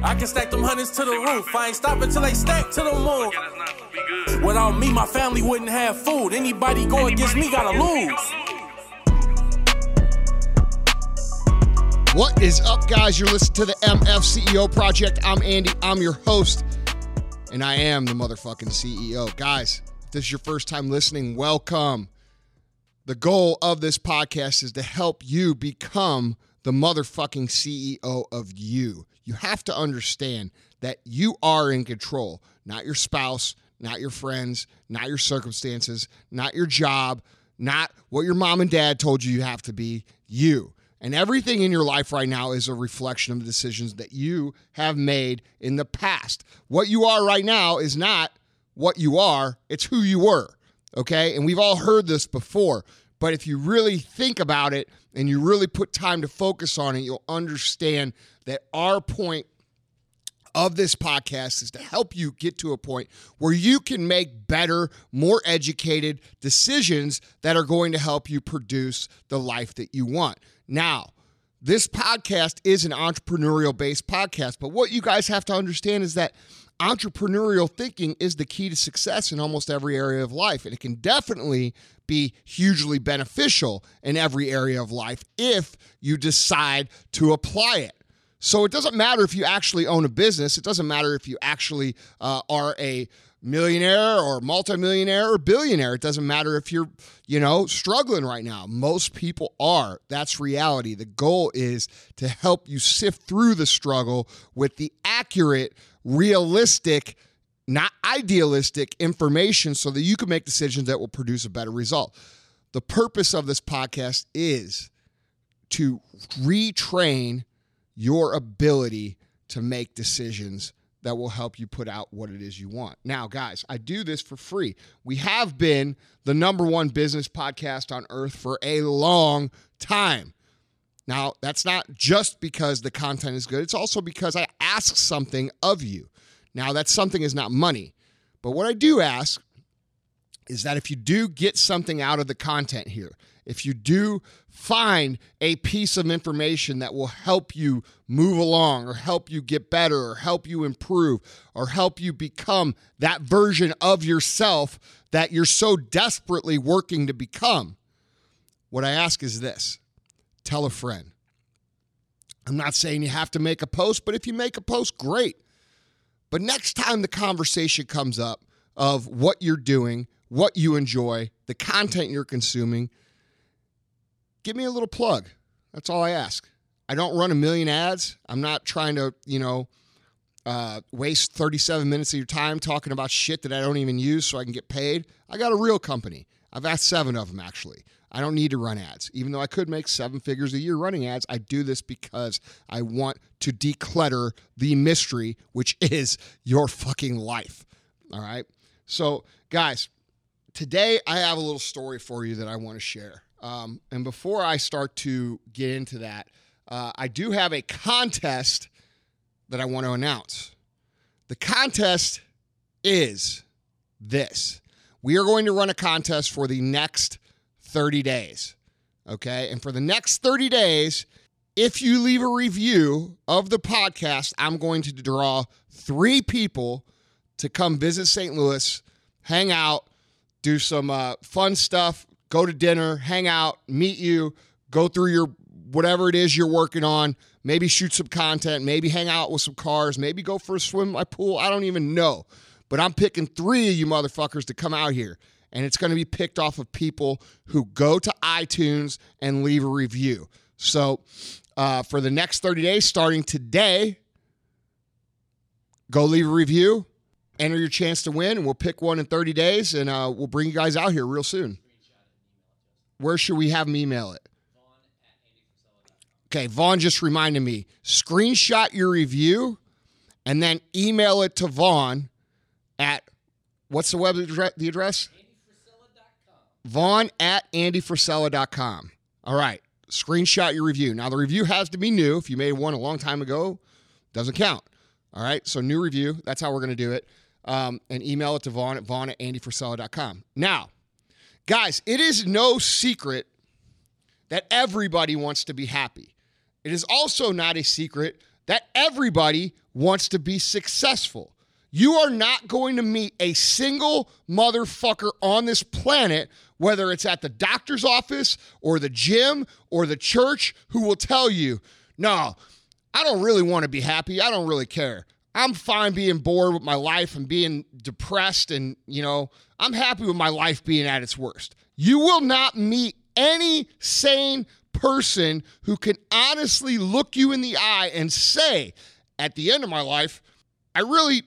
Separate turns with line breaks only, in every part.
I can stack them hundreds to the roof. I ain't stopping till they stack to the moon. Without me, my family wouldn't have food. Anybody go against me gotta lose.
What is up, guys? You're listening to the MF CEO Project. I'm Andy. I'm your host, and I am the motherfucking CEO. Guys, if this is your first time listening, welcome. The goal of this podcast is to help you become the motherfucking CEO of you. You have to understand that you are in control, not your spouse, not your friends, not your circumstances, not your job, not what your mom and dad told you you have to be. You. And everything in your life right now is a reflection of the decisions that you have made in the past. What you are right now is not what you are, it's who you were. Okay. And we've all heard this before. But if you really think about it and you really put time to focus on it, you'll understand that our point of this podcast is to help you get to a point where you can make better, more educated decisions that are going to help you produce the life that you want. Now, this podcast is an entrepreneurial based podcast, but what you guys have to understand is that entrepreneurial thinking is the key to success in almost every area of life. And it can definitely be hugely beneficial in every area of life if you decide to apply it. So it doesn't matter if you actually own a business, it doesn't matter if you actually uh, are a millionaire or multimillionaire or billionaire. It doesn't matter if you're, you know, struggling right now. Most people are. That's reality. The goal is to help you sift through the struggle with the accurate, realistic, not idealistic information so that you can make decisions that will produce a better result. The purpose of this podcast is to retrain your ability to make decisions that will help you put out what it is you want. Now, guys, I do this for free. We have been the number one business podcast on earth for a long time. Now, that's not just because the content is good, it's also because I ask something of you. Now, that something is not money, but what I do ask is that if you do get something out of the content here, if you do find a piece of information that will help you move along or help you get better or help you improve or help you become that version of yourself that you're so desperately working to become, what I ask is this tell a friend. I'm not saying you have to make a post, but if you make a post, great. But next time the conversation comes up of what you're doing, what you enjoy, the content you're consuming, give me a little plug. That's all I ask. I don't run a million ads. I'm not trying to, you know, uh, waste 37 minutes of your time talking about shit that I don't even use so I can get paid. I got a real company. I've asked seven of them actually. I don't need to run ads. Even though I could make seven figures a year running ads, I do this because I want to declutter the mystery, which is your fucking life. All right. So, guys, today I have a little story for you that I want to share. Um, and before I start to get into that, uh, I do have a contest that I want to announce. The contest is this we are going to run a contest for the next 30 days. Okay. And for the next 30 days, if you leave a review of the podcast, I'm going to draw three people to come visit St. Louis, hang out, do some uh, fun stuff, go to dinner, hang out, meet you, go through your whatever it is you're working on, maybe shoot some content, maybe hang out with some cars, maybe go for a swim in my pool. I don't even know. But I'm picking three of you motherfuckers to come out here. And it's going to be picked off of people who go to iTunes and leave a review. So uh, for the next 30 days, starting today, go leave a review, enter your chance to win, and we'll pick one in 30 days, and uh, we'll bring you guys out here real soon. Where should we have them email it? Okay, Vaughn just reminded me. Screenshot your review and then email it to Vaughn at what's the web address? The address? Vaughn at andyfrisella.com. All right, screenshot your review. Now, the review has to be new. If you made one a long time ago, doesn't count. All right, so new review. That's how we're going to do it. Um, and email it to Vaughn at Vaughn at andyfrisella.com. Now, guys, it is no secret that everybody wants to be happy. It is also not a secret that everybody wants to be successful. You are not going to meet a single motherfucker on this planet, whether it's at the doctor's office or the gym or the church, who will tell you, no, I don't really want to be happy. I don't really care. I'm fine being bored with my life and being depressed, and, you know, I'm happy with my life being at its worst. You will not meet any sane person who can honestly look you in the eye and say, at the end of my life, I really,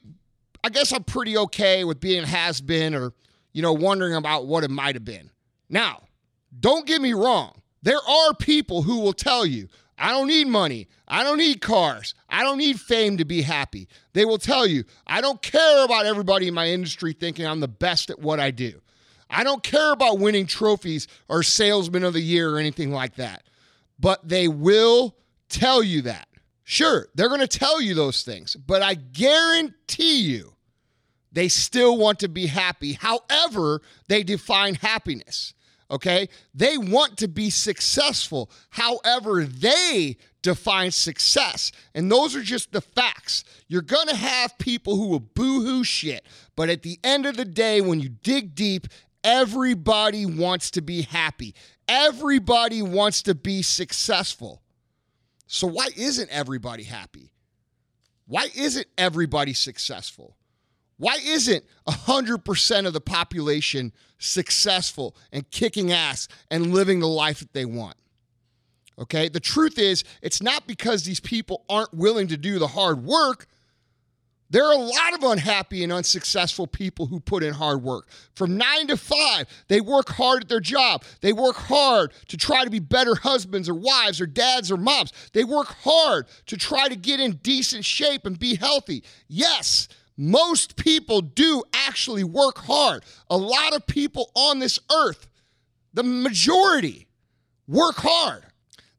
I guess I'm pretty okay with being has been or, you know, wondering about what it might have been. Now, don't get me wrong. There are people who will tell you, I don't need money. I don't need cars. I don't need fame to be happy. They will tell you, I don't care about everybody in my industry thinking I'm the best at what I do. I don't care about winning trophies or salesman of the year or anything like that. But they will tell you that. Sure, they're going to tell you those things, but I guarantee you they still want to be happy. However, they define happiness. Okay? They want to be successful. However, they define success. And those are just the facts. You're going to have people who will boohoo shit. But at the end of the day, when you dig deep, everybody wants to be happy. Everybody wants to be successful. So, why isn't everybody happy? Why isn't everybody successful? Why isn't 100% of the population successful and kicking ass and living the life that they want? Okay, the truth is, it's not because these people aren't willing to do the hard work. There are a lot of unhappy and unsuccessful people who put in hard work. From nine to five, they work hard at their job. They work hard to try to be better husbands or wives or dads or moms. They work hard to try to get in decent shape and be healthy. Yes, most people do actually work hard. A lot of people on this earth, the majority, work hard.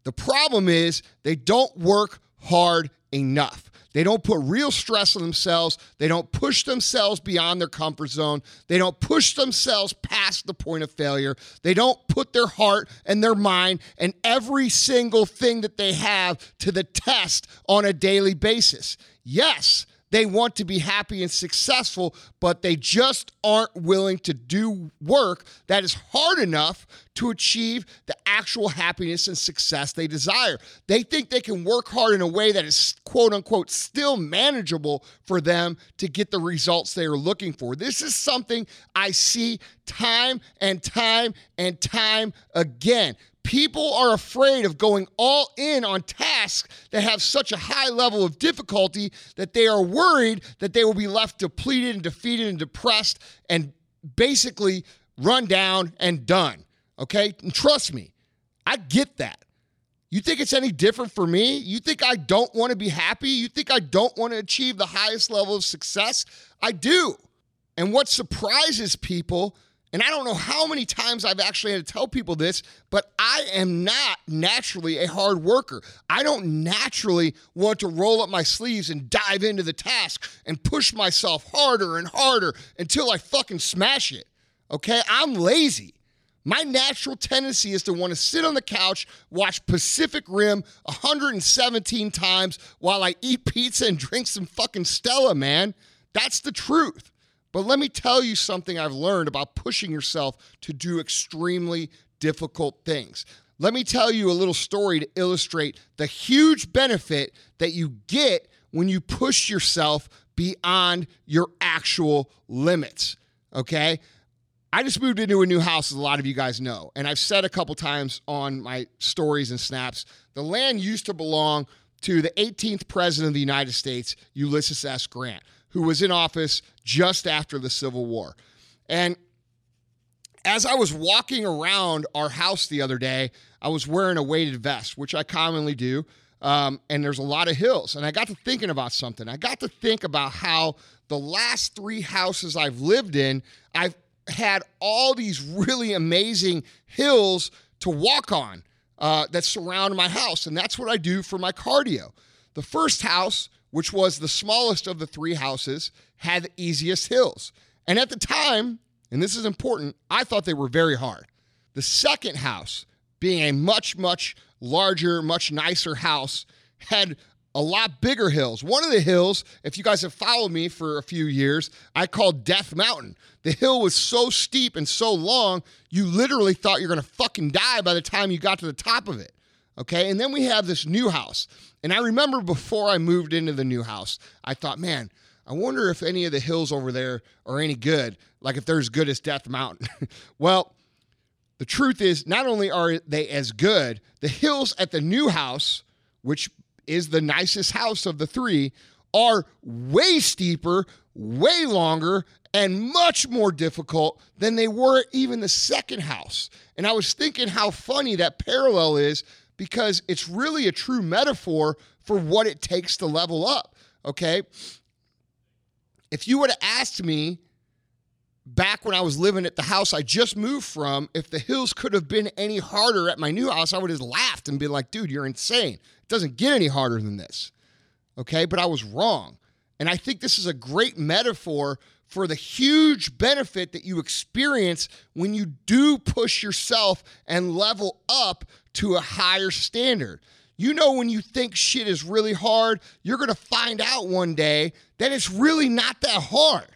The problem is they don't work hard enough. They don't put real stress on themselves. They don't push themselves beyond their comfort zone. They don't push themselves past the point of failure. They don't put their heart and their mind and every single thing that they have to the test on a daily basis. Yes, they want to be happy and successful, but they just aren't willing to do work that is hard enough to achieve the actual happiness and success they desire. They think they can work hard in a way that is quote unquote still manageable for them to get the results they are looking for. This is something I see time and time and time again. People are afraid of going all in on tasks that have such a high level of difficulty that they are worried that they will be left depleted and defeated and depressed and basically run down and done. Okay? And trust me, I get that. You think it's any different for me? You think I don't want to be happy? You think I don't want to achieve the highest level of success? I do. And what surprises people and I don't know how many times I've actually had to tell people this, but I am not naturally a hard worker. I don't naturally want to roll up my sleeves and dive into the task and push myself harder and harder until I fucking smash it. Okay? I'm lazy. My natural tendency is to want to sit on the couch, watch Pacific Rim 117 times while I eat pizza and drink some fucking Stella, man. That's the truth. But let me tell you something I've learned about pushing yourself to do extremely difficult things. Let me tell you a little story to illustrate the huge benefit that you get when you push yourself beyond your actual limits. Okay? I just moved into a new house, as a lot of you guys know. And I've said a couple times on my stories and snaps the land used to belong to the 18th president of the United States, Ulysses S. Grant who was in office just after the Civil War. And as I was walking around our house the other day, I was wearing a weighted vest, which I commonly do. Um, and there's a lot of hills. And I got to thinking about something. I got to think about how the last three houses I've lived in, I've had all these really amazing hills to walk on uh, that surround my house. And that's what I do for my cardio. The first house which was the smallest of the three houses, had the easiest hills. And at the time, and this is important, I thought they were very hard. The second house, being a much, much larger, much nicer house, had a lot bigger hills. One of the hills, if you guys have followed me for a few years, I called Death Mountain. The hill was so steep and so long, you literally thought you're gonna fucking die by the time you got to the top of it. Okay. And then we have this new house. And I remember before I moved into the new house, I thought, man, I wonder if any of the hills over there are any good, like if they're as good as Death Mountain. well, the truth is, not only are they as good, the hills at the new house, which is the nicest house of the three, are way steeper, way longer, and much more difficult than they were even the second house. And I was thinking how funny that parallel is because it's really a true metaphor for what it takes to level up. Okay. If you would have asked me back when I was living at the house I just moved from, if the hills could have been any harder at my new house, I would have laughed and been like, dude, you're insane. It doesn't get any harder than this. Okay. But I was wrong. And I think this is a great metaphor for the huge benefit that you experience when you do push yourself and level up to a higher standard. You know, when you think shit is really hard, you're going to find out one day that it's really not that hard.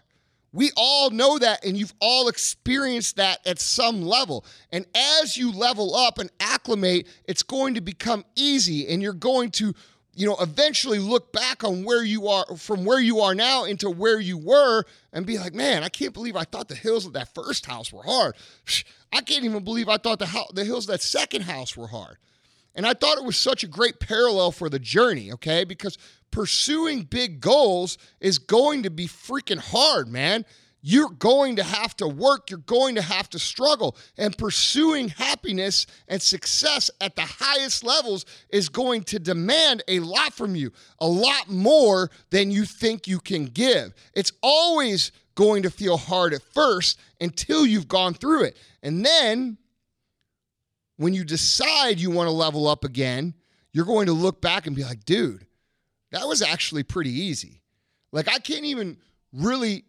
We all know that, and you've all experienced that at some level. And as you level up and acclimate, it's going to become easy, and you're going to, you know, eventually look back on where you are from where you are now into where you were and be like, man, I can't believe I thought the hills of that first house were hard. I can't even believe I thought the, ho- the hills of that second house were hard. And I thought it was such a great parallel for the journey, okay? Because pursuing big goals is going to be freaking hard, man. You're going to have to work, you're going to have to struggle. And pursuing happiness and success at the highest levels is going to demand a lot from you, a lot more than you think you can give. It's always going to feel hard at first until you've gone through it. And then when you decide you want to level up again, you're going to look back and be like, dude, that was actually pretty easy. Like, I can't even really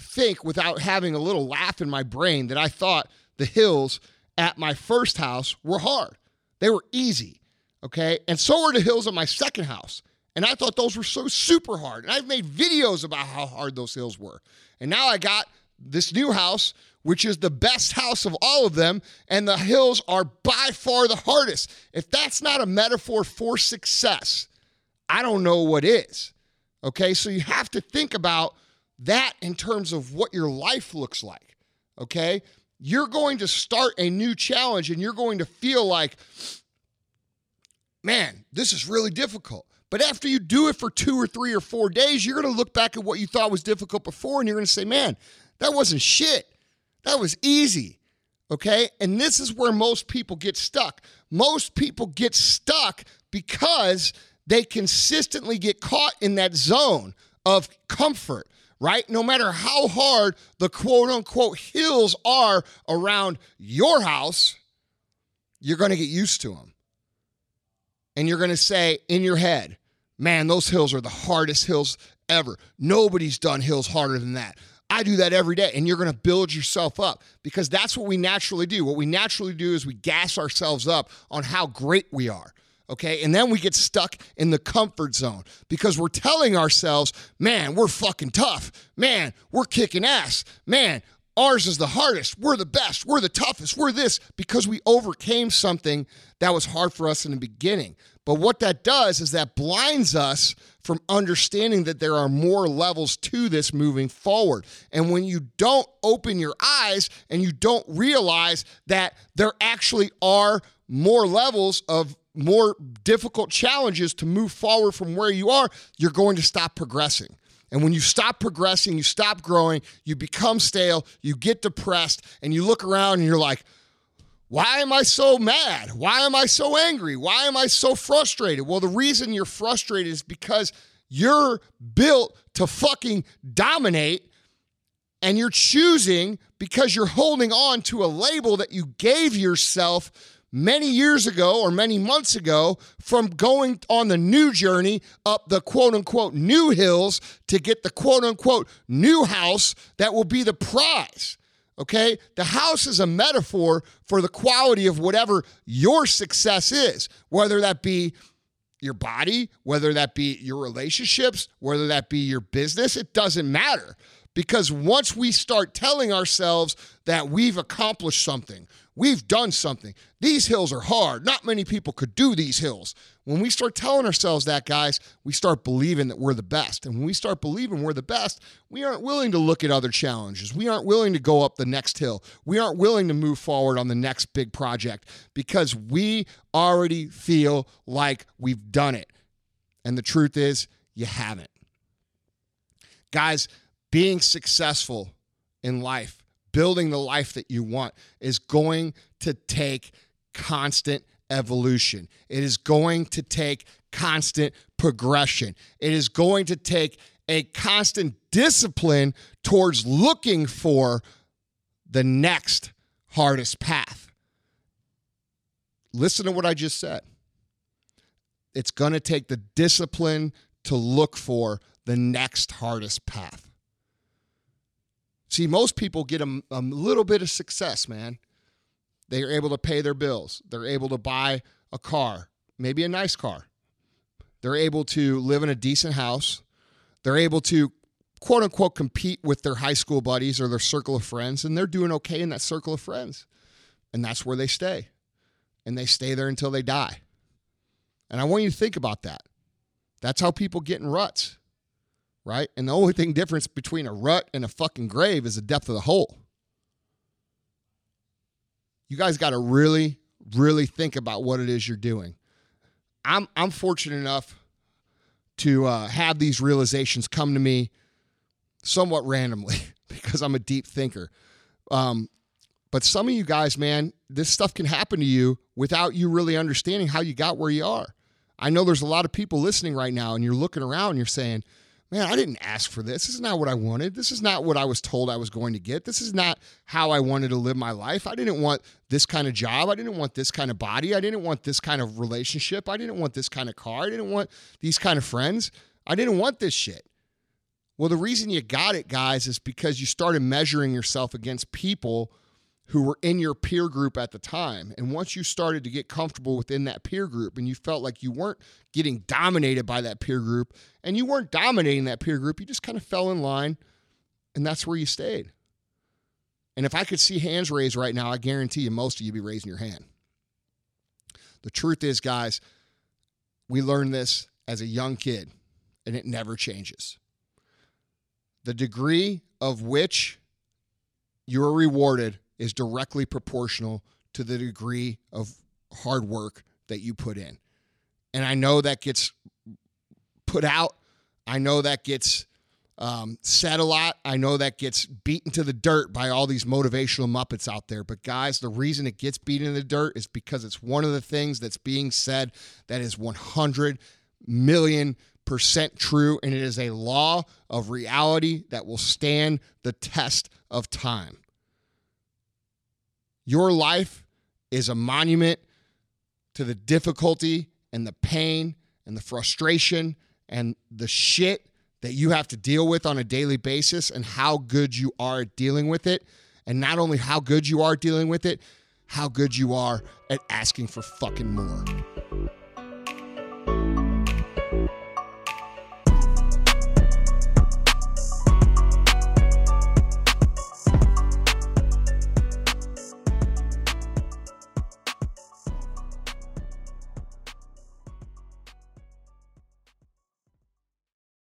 think without having a little laugh in my brain that I thought the hills at my first house were hard. They were easy. Okay. And so were the hills at my second house. And I thought those were so super hard. And I've made videos about how hard those hills were. And now I got this new house, which is the best house of all of them, and the hills are by far the hardest. If that's not a metaphor for success, I don't know what is. Okay, so you have to think about that in terms of what your life looks like. Okay, you're going to start a new challenge and you're going to feel like, man, this is really difficult. But after you do it for two or three or four days, you're going to look back at what you thought was difficult before and you're going to say, man, that wasn't shit. That was easy. Okay. And this is where most people get stuck. Most people get stuck because they consistently get caught in that zone of comfort, right? No matter how hard the quote unquote hills are around your house, you're going to get used to them. And you're going to say in your head, man, those hills are the hardest hills ever. Nobody's done hills harder than that. I do that every day. And you're going to build yourself up because that's what we naturally do. What we naturally do is we gas ourselves up on how great we are. Okay. And then we get stuck in the comfort zone because we're telling ourselves, man, we're fucking tough. Man, we're kicking ass. Man, ours is the hardest. We're the best. We're the toughest. We're this because we overcame something that was hard for us in the beginning. But what that does is that blinds us from understanding that there are more levels to this moving forward. And when you don't open your eyes and you don't realize that there actually are more levels of more difficult challenges to move forward from where you are, you're going to stop progressing. And when you stop progressing, you stop growing, you become stale, you get depressed, and you look around and you're like, why am I so mad? Why am I so angry? Why am I so frustrated? Well, the reason you're frustrated is because you're built to fucking dominate and you're choosing because you're holding on to a label that you gave yourself many years ago or many months ago from going on the new journey up the quote unquote new hills to get the quote unquote new house that will be the prize. Okay? The house is a metaphor for the quality of whatever your success is, whether that be your body, whether that be your relationships, whether that be your business, it doesn't matter. Because once we start telling ourselves that we've accomplished something, we've done something, these hills are hard. Not many people could do these hills. When we start telling ourselves that, guys, we start believing that we're the best. And when we start believing we're the best, we aren't willing to look at other challenges. We aren't willing to go up the next hill. We aren't willing to move forward on the next big project because we already feel like we've done it. And the truth is, you haven't. Guys, being successful in life, building the life that you want, is going to take constant evolution. It is going to take constant progression. It is going to take a constant discipline towards looking for the next hardest path. Listen to what I just said. It's going to take the discipline to look for the next hardest path. See, most people get a, a little bit of success, man. They are able to pay their bills. They're able to buy a car, maybe a nice car. They're able to live in a decent house. They're able to quote unquote compete with their high school buddies or their circle of friends, and they're doing okay in that circle of friends. And that's where they stay. And they stay there until they die. And I want you to think about that. That's how people get in ruts right? And the only thing difference between a rut and a fucking grave is the depth of the hole. You guys got to really, really think about what it is you're doing. I'm I'm fortunate enough to uh, have these realizations come to me somewhat randomly because I'm a deep thinker. Um, but some of you guys, man, this stuff can happen to you without you really understanding how you got where you are. I know there's a lot of people listening right now, and you're looking around and you're saying, man, I didn't ask for this. This is not what I wanted. This is not what I was told I was going to get. This is not how I wanted to live my life. I didn't want this kind of job. I didn't want this kind of body. I didn't want this kind of relationship. I didn't want this kind of car. I didn't want these kind of friends. I didn't want this shit. Well, the reason you got it, guys, is because you started measuring yourself against people who were in your peer group at the time. And once you started to get comfortable within that peer group and you felt like you weren't getting dominated by that peer group and you weren't dominating that peer group, you just kind of fell in line and that's where you stayed. And if I could see hands raised right now, I guarantee you most of you be raising your hand. The truth is, guys, we learned this as a young kid and it never changes. The degree of which you are rewarded is directly proportional to the degree of hard work that you put in. And I know that gets put out. I know that gets um, said a lot. I know that gets beaten to the dirt by all these motivational Muppets out there. But guys, the reason it gets beaten in the dirt is because it's one of the things that's being said that is 100 million percent true. And it is a law of reality that will stand the test of time. Your life is a monument to the difficulty and the pain and the frustration and the shit that you have to deal with on a daily basis and how good you are at dealing with it. And not only how good you are at dealing with it, how good you are at asking for fucking more.